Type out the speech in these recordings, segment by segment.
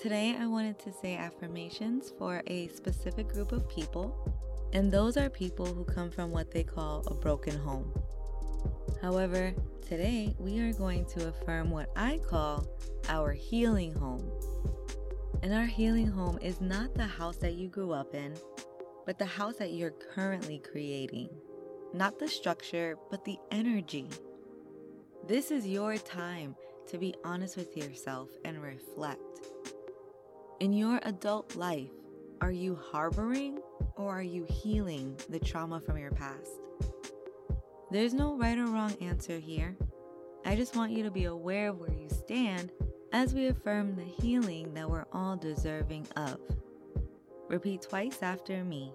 Today, I wanted to say affirmations for a specific group of people, and those are people who come from what they call a broken home. However, today we are going to affirm what I call our healing home. And our healing home is not the house that you grew up in, but the house that you're currently creating. Not the structure, but the energy. This is your time to be honest with yourself and reflect. In your adult life, are you harboring or are you healing the trauma from your past? There's no right or wrong answer here. I just want you to be aware of where you stand as we affirm the healing that we're all deserving of. Repeat twice after me.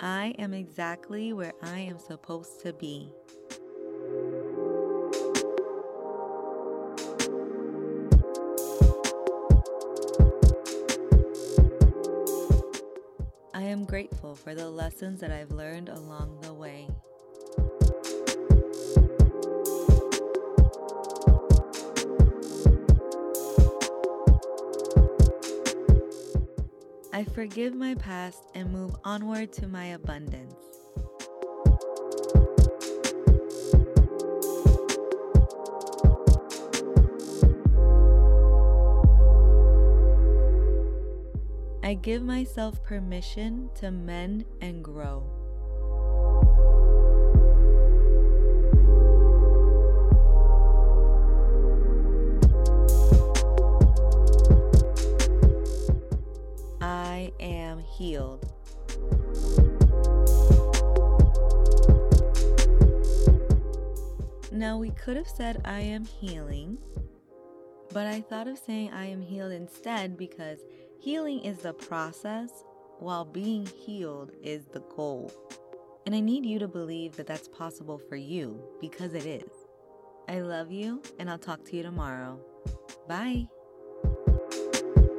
I am exactly where I am supposed to be. Am grateful for the lessons that I've learned along the way. I forgive my past and move onward to my abundance. I give myself permission to mend and grow. I am healed. Now, we could have said I am healing, but I thought of saying I am healed instead because healing is the process while being healed is the goal. And I need you to believe that that's possible for you because it is. I love you, and I'll talk to you tomorrow. Bye.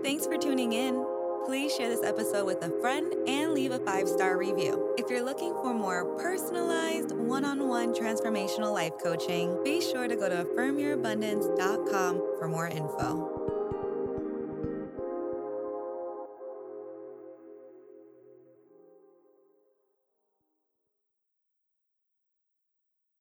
Thanks for tuning in. Please share this episode with a friend and leave a five star review. If you're looking for more personalized, one on one transformational life coaching, be sure to go to affirmyourabundance.com for more info.